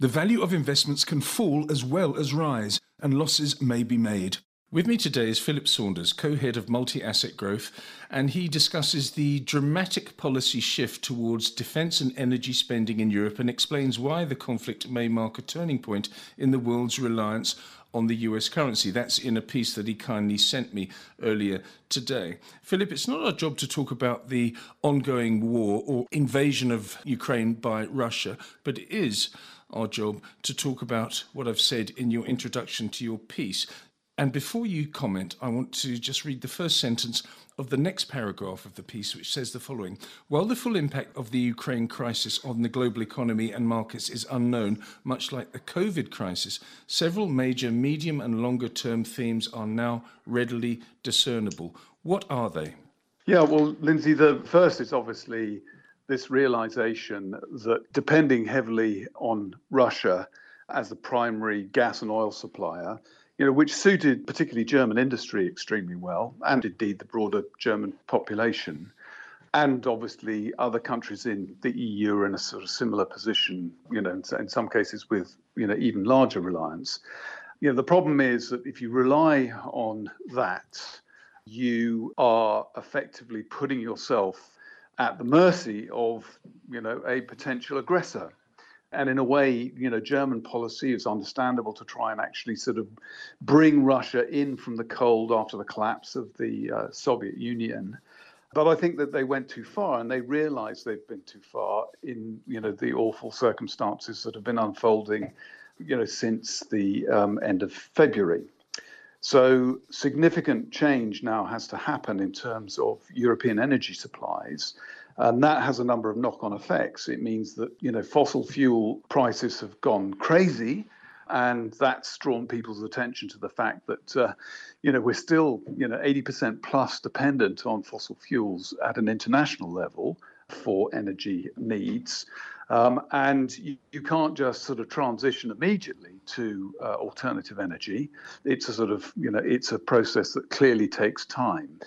The value of investments can fall as well as rise, and losses may be made. With me today is Philip Saunders, co head of multi asset growth, and he discusses the dramatic policy shift towards defence and energy spending in Europe and explains why the conflict may mark a turning point in the world's reliance on the US currency. That's in a piece that he kindly sent me earlier today. Philip, it's not our job to talk about the ongoing war or invasion of Ukraine by Russia, but it is our job to talk about what I've said in your introduction to your piece. And before you comment, I want to just read the first sentence of the next paragraph of the piece, which says the following While the full impact of the Ukraine crisis on the global economy and markets is unknown, much like the COVID crisis, several major medium and longer term themes are now readily discernible. What are they? Yeah, well, Lindsay, the first is obviously this realization that depending heavily on Russia as the primary gas and oil supplier, you know, which suited particularly German industry extremely well, and indeed the broader German population. And obviously, other countries in the EU are in a sort of similar position, you know, in some cases with, you know, even larger reliance. You know, the problem is that if you rely on that, you are effectively putting yourself at the mercy of, you know, a potential aggressor. And in a way, you know, German policy is understandable to try and actually sort of bring Russia in from the cold after the collapse of the uh, Soviet Union. But I think that they went too far, and they realised they've been too far in, you know, the awful circumstances that have been unfolding, you know, since the um, end of February. So significant change now has to happen in terms of European energy supplies. And that has a number of knock-on effects. It means that you know fossil fuel prices have gone crazy, and that's drawn people's attention to the fact that uh, you know we're still you know 80% plus dependent on fossil fuels at an international level for energy needs. Um, and you, you, can't just sort of transition immediately to uh, alternative energy. It's a sort of, you know, it's a process that clearly takes time.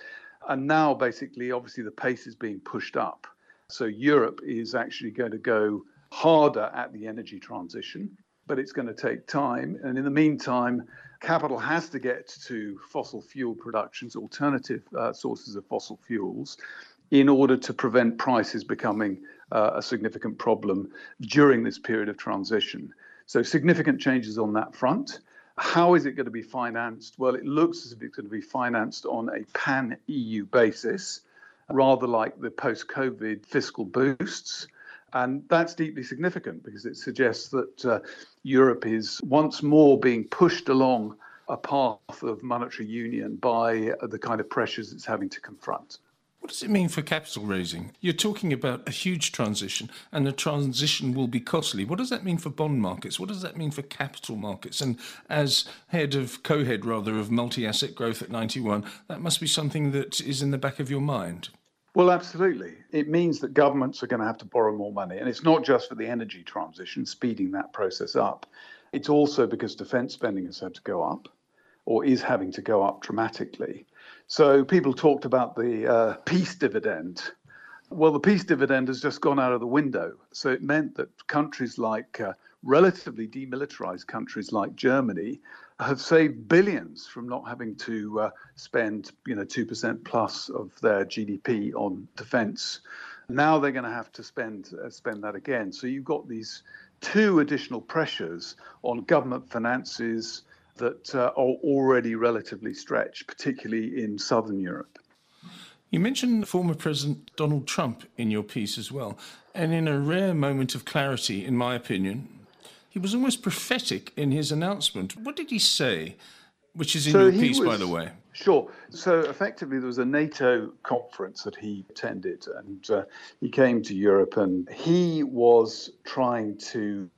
And now, basically, obviously, the pace is being pushed up. So Europe is actually going to go harder at the energy transition, but it's going to take time. And in the meantime, capital has to get to fossil fuel productions, alternative uh, sources of fossil fuels, in order to prevent prices becoming uh, a significant problem during this period of transition. So, significant changes on that front. How is it going to be financed? Well, it looks as if it's going to be financed on a pan EU basis, rather like the post COVID fiscal boosts. And that's deeply significant because it suggests that uh, Europe is once more being pushed along a path of monetary union by the kind of pressures it's having to confront. What does it mean for capital raising? You're talking about a huge transition, and the transition will be costly. What does that mean for bond markets? What does that mean for capital markets? And as head of co head, rather, of multi asset growth at 91, that must be something that is in the back of your mind. Well, absolutely. It means that governments are going to have to borrow more money. And it's not just for the energy transition, speeding that process up. It's also because defense spending has had to go up or is having to go up dramatically. So people talked about the uh, peace dividend. Well, the peace dividend has just gone out of the window. So it meant that countries like uh, relatively demilitarized countries like Germany have saved billions from not having to uh, spend, you know, 2% plus of their GDP on defense. Now they're going to have to spend uh, spend that again. So you've got these two additional pressures on government finances, that uh, are already relatively stretched, particularly in southern Europe. You mentioned former President Donald Trump in your piece as well. And in a rare moment of clarity, in my opinion, he was almost prophetic in his announcement. What did he say? Which is in so your piece, was, by the way. Sure. So effectively, there was a NATO conference that he attended, and uh, he came to Europe, and he was trying to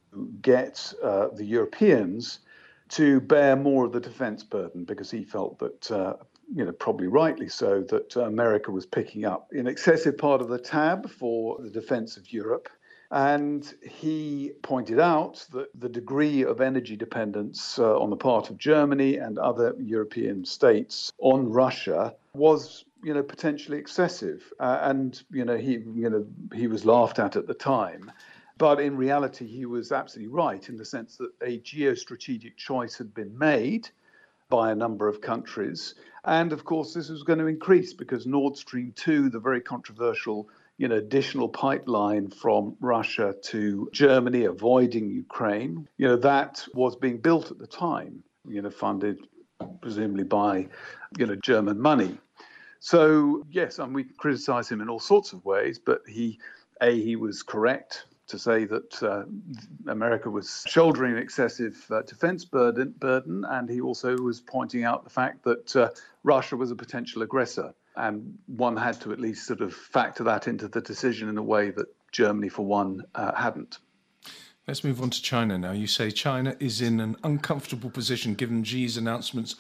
get uh, the Europeans to bear more of the defense burden because he felt that, uh, you know, probably rightly so, that America was picking up an excessive part of the tab for the defense of Europe. And he pointed out that the degree of energy dependence uh, on the part of Germany and other European states on Russia was you know potentially excessive uh, and you know he you know he was laughed at at the time But in reality, he was absolutely right in the sense that a geostrategic choice had been made by a number of countries. And of course, this was going to increase because Nord Stream 2, the very controversial you know, additional pipeline from Russia to Germany, avoiding Ukraine, you know, that was being built at the time, you know, funded presumably by, you know, German money. So yes, and we criticize him in all sorts of ways, but he, a, he was correct to say that uh, America was shouldering an excessive uh, defense burden, burden, and he also was pointing out the fact that uh, Russia was a potential aggressor. And one had to at least sort of factor that into the decision in a way that Germany, for one, uh, hadn't. Let's move on to China now. You say China is in an uncomfortable position given Xi's announcements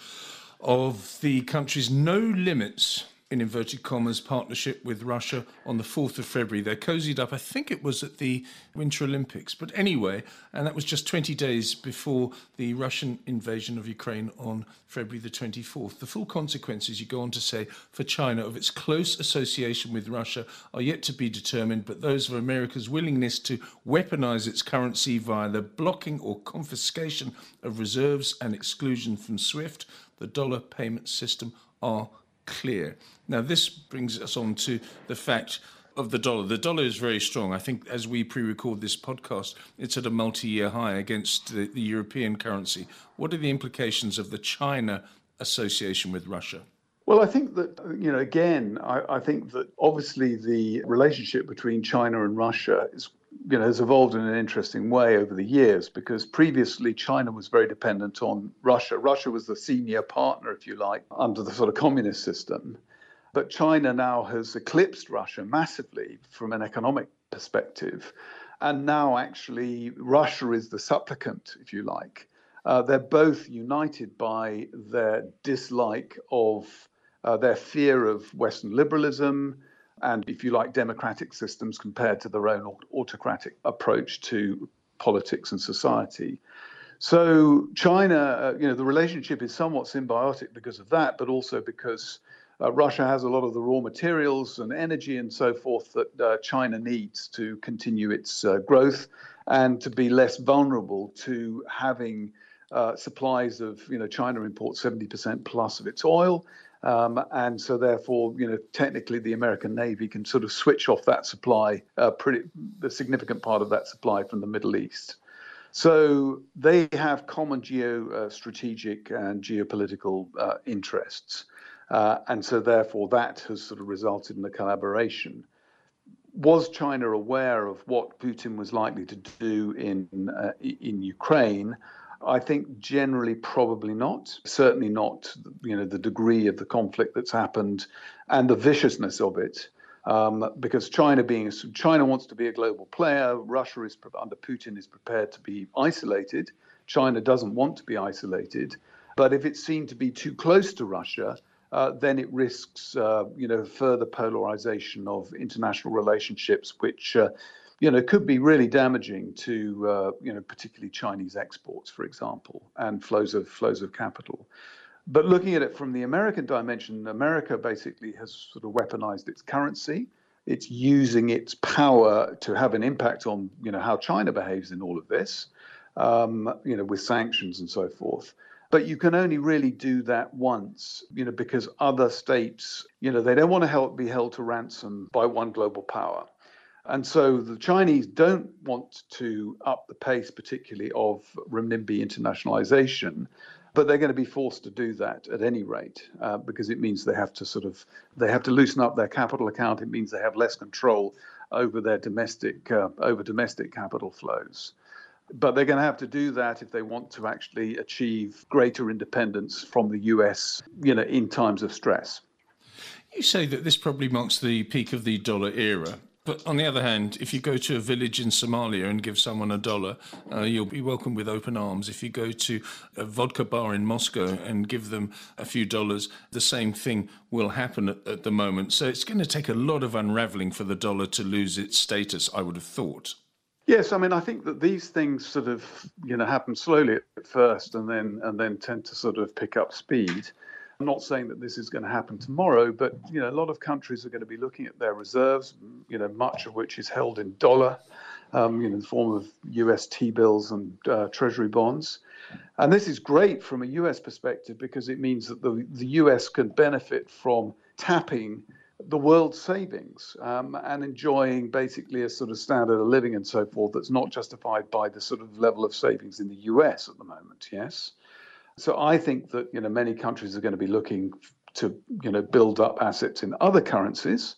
of the country's no limits in inverted commas, partnership with Russia on the 4th of February. They're cozied up, I think it was at the Winter Olympics. But anyway, and that was just 20 days before the Russian invasion of Ukraine on February the 24th. The full consequences, you go on to say, for China of its close association with Russia are yet to be determined, but those of America's willingness to weaponize its currency via the blocking or confiscation of reserves and exclusion from SWIFT, the dollar payment system, are clear. Now, this brings us on to the fact of the dollar. The dollar is very strong. I think as we pre record this podcast, it's at a multi year high against the, the, European currency. What are the implications of the China association with Russia? Well, I think that, you know, again, I, I think that obviously the relationship between China and Russia is you know, has evolved in an interesting way over the years because previously China was very dependent on Russia. Russia was the senior partner, if you like, under the sort of communist system. But China now has eclipsed Russia massively from an economic perspective. And now, actually, Russia is the supplicant, if you like. Uh, they're both united by their dislike of uh, their fear of Western liberalism, and, if you like, democratic systems compared to their own autocratic approach to politics and society. So China, uh, you know, the relationship is somewhat symbiotic because of that, but also because uh, Russia has a lot of the raw materials and energy and so forth that uh, China needs to continue its uh, growth and to be less vulnerable to having uh, supplies of, you know, China imports 70% plus of its oil. Um, and so, therefore, you know, technically, the American Navy can sort of switch off that supply, uh, pretty the significant part of that supply from the Middle East. So they have common geo-strategic uh, and geopolitical uh, interests, uh, and so therefore that has sort of resulted in a collaboration. Was China aware of what Putin was likely to do in uh, in Ukraine? I think generally probably not. Certainly not, you know, the degree of the conflict that's happened and the viciousness of it. Um, because China being China wants to be a global player, Russia is under Putin is prepared to be isolated. China doesn't want to be isolated, but if it's seen to be too close to Russia, uh, then it risks, uh, you know, further polarization of international relationships, which uh, you know, could be really damaging to, uh, you know, particularly Chinese exports, for example, and flows of flows of capital. But looking at it from the American dimension, America basically has sort of weaponized its currency. It's using its power to have an impact on, you know, how China behaves in all of this, um, you know, with sanctions and so forth. But you can only really do that once, you know, because other states, you know, they don't want to help be held to ransom by one global power. And so the Chinese don't want to up the pace, particularly of renminbi internationalization, but they're going to be forced to do that at any rate uh, because it means they have to sort of they have to loosen up their capital account. It means they have less control over their domestic uh, over domestic capital flows. But they're going to have to do that if they want to actually achieve greater independence from the US, you know, in times of stress. You say that this probably marks the peak of the dollar era. But on the other hand, if you go to a village in Somalia and give someone a dollar, uh, you'll be welcomed with open arms. If you go to a vodka bar in Moscow and give them a few dollars, the same thing will happen at, at the moment. So it's going to take a lot of unraveling for the dollar to lose its status, I would have thought. Yes, I mean I think that these things sort of you know happen slowly at first and then and then tend to sort of pick up speed. I'm not saying that this is going to happen tomorrow, but you know, a lot of countries are going to be looking at their reserves, you know, much of which is held in dollar. um, you know, in the form of US T bills and uh, Treasury bonds. And this is great from a US perspective because it means that the, the US can benefit from tapping the world's savings um, and enjoying basically a sort of standard of living and so forth that's not justified by the sort of level of savings in the US at the moment. Yes. So I think that you know many countries are going to be looking to you know build up assets in other currencies.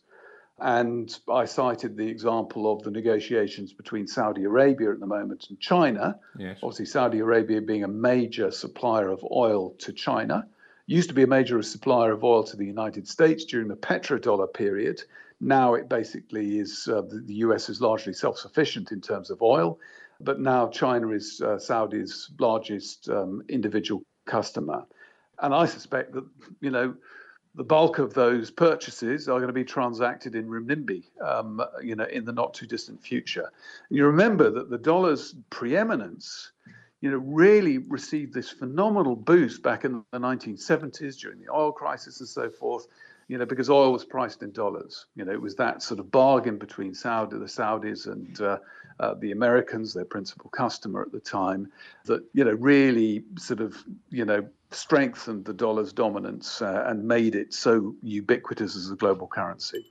And I cited the example of the negotiations between Saudi Arabia at the moment and China. Yes. Obviously, Saudi Arabia being a major supplier of oil to China, used to be a major supplier of oil to the United States during the petrodollar period. Now it basically is uh, the, US is largely self sufficient in terms of oil, but now China is uh, Saudi's largest um, individual customer. And I suspect that, you know, the bulk of those purchases are going to be transacted in renminbi, um, you know, in the not too distant future. And you remember that the dollar's preeminence, you know, really received this phenomenal boost back in the 1970s during the oil crisis and so forth you know, because oil was priced in dollars. You know, it was that sort of bargain between Saudi, the Saudis and uh, uh, the Americans, their principal customer at the time, that you know really sort of you know strengthened the dollar's dominance uh, and made it so ubiquitous as a global currency.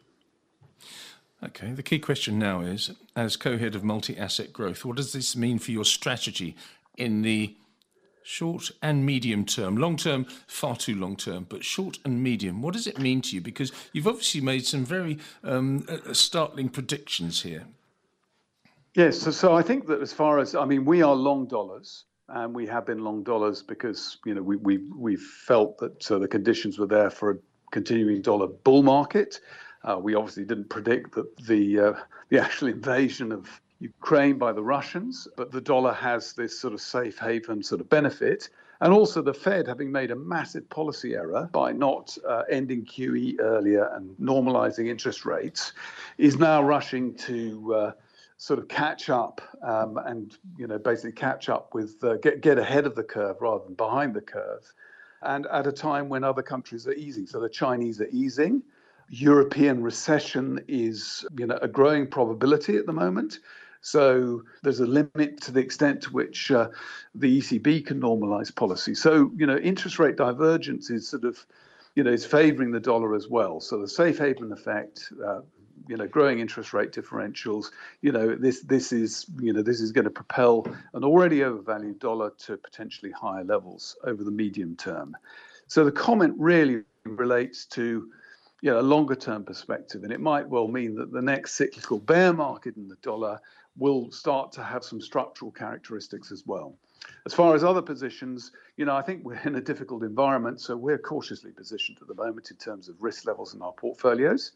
Okay, the key question now is, as co-head of multi-asset growth, what does this mean for your strategy in the short and medium term. Long term, far too long term, but short and medium. What does it mean to you? Because you've obviously made some very um, uh, startling predictions here. Yes, so, so I think that as far as I mean, we are long dollars, and we have been long dollars because you know we we we felt that uh, the conditions were there for a continuing dollar bull market. Uh, we obviously didn't predict that the uh, the actual invasion of Ukraine by the Russians, but the dollar has this sort of safe haven sort of benefit. And also, the Fed, having made a massive policy error by not uh, ending QE earlier and normalizing interest rates, is now rushing to uh, sort of catch up um, and you know basically catch up with uh, get get ahead of the curve rather than behind the curve, and at a time when other countries are easing. So the Chinese are easing. European recession is you know a growing probability at the moment. So there's a limit to the extent to which uh, the ECB can normalize policy. So, you know, interest rate divergence is sort of, you know, is favoring the dollar as well. So the safe haven effect, uh, you know, growing interest rate differentials, you know, this this is, you know, this is going to propel an already overvalued dollar to potentially higher levels over the medium term. So the comment really relates to you know, a longer term perspective. And it might well mean that the next cyclical bear market in the dollar will start to have some structural characteristics as well. As far as other positions, you know, I think we're in a difficult environment, so we're cautiously positioned at the moment in terms of risk levels in our portfolios.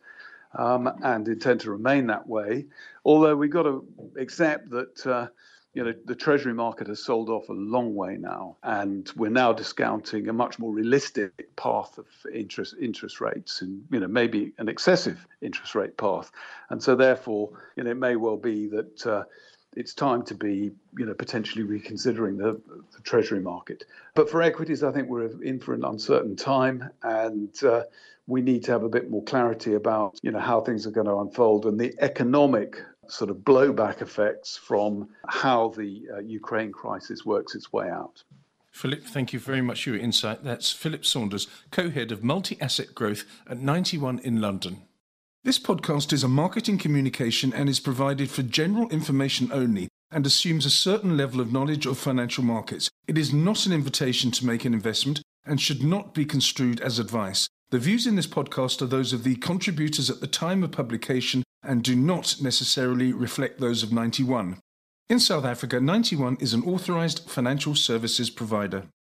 Um, and intend to remain that way. Although we've got to accept that uh, you know, the treasury market has sold off a long way now, and we're now discounting a much more realistic path of interest interest rates, and you know, maybe an excessive interest rate path, and so therefore, you know, it may well be that. Uh, it's time to be, you know, potentially reconsidering the, the, treasury market. But for equities, I think we're in for an uncertain time, and uh, we need to have a bit more clarity about, you know, how things are going to unfold and the economic sort of blowback effects from how the uh, Ukraine crisis works its way out. Philip, thank you very much for your insight. That's Philip Saunders, co head of multi asset growth at 91 in London. This podcast is a marketing communication and is provided for general information only and assumes a certain level of knowledge of financial markets. It is not an invitation to make an investment and should not be construed as advice. The views in this podcast are those of the contributors at the time of publication and do not necessarily reflect those of 91. In South Africa, 91 is an authorized financial services provider.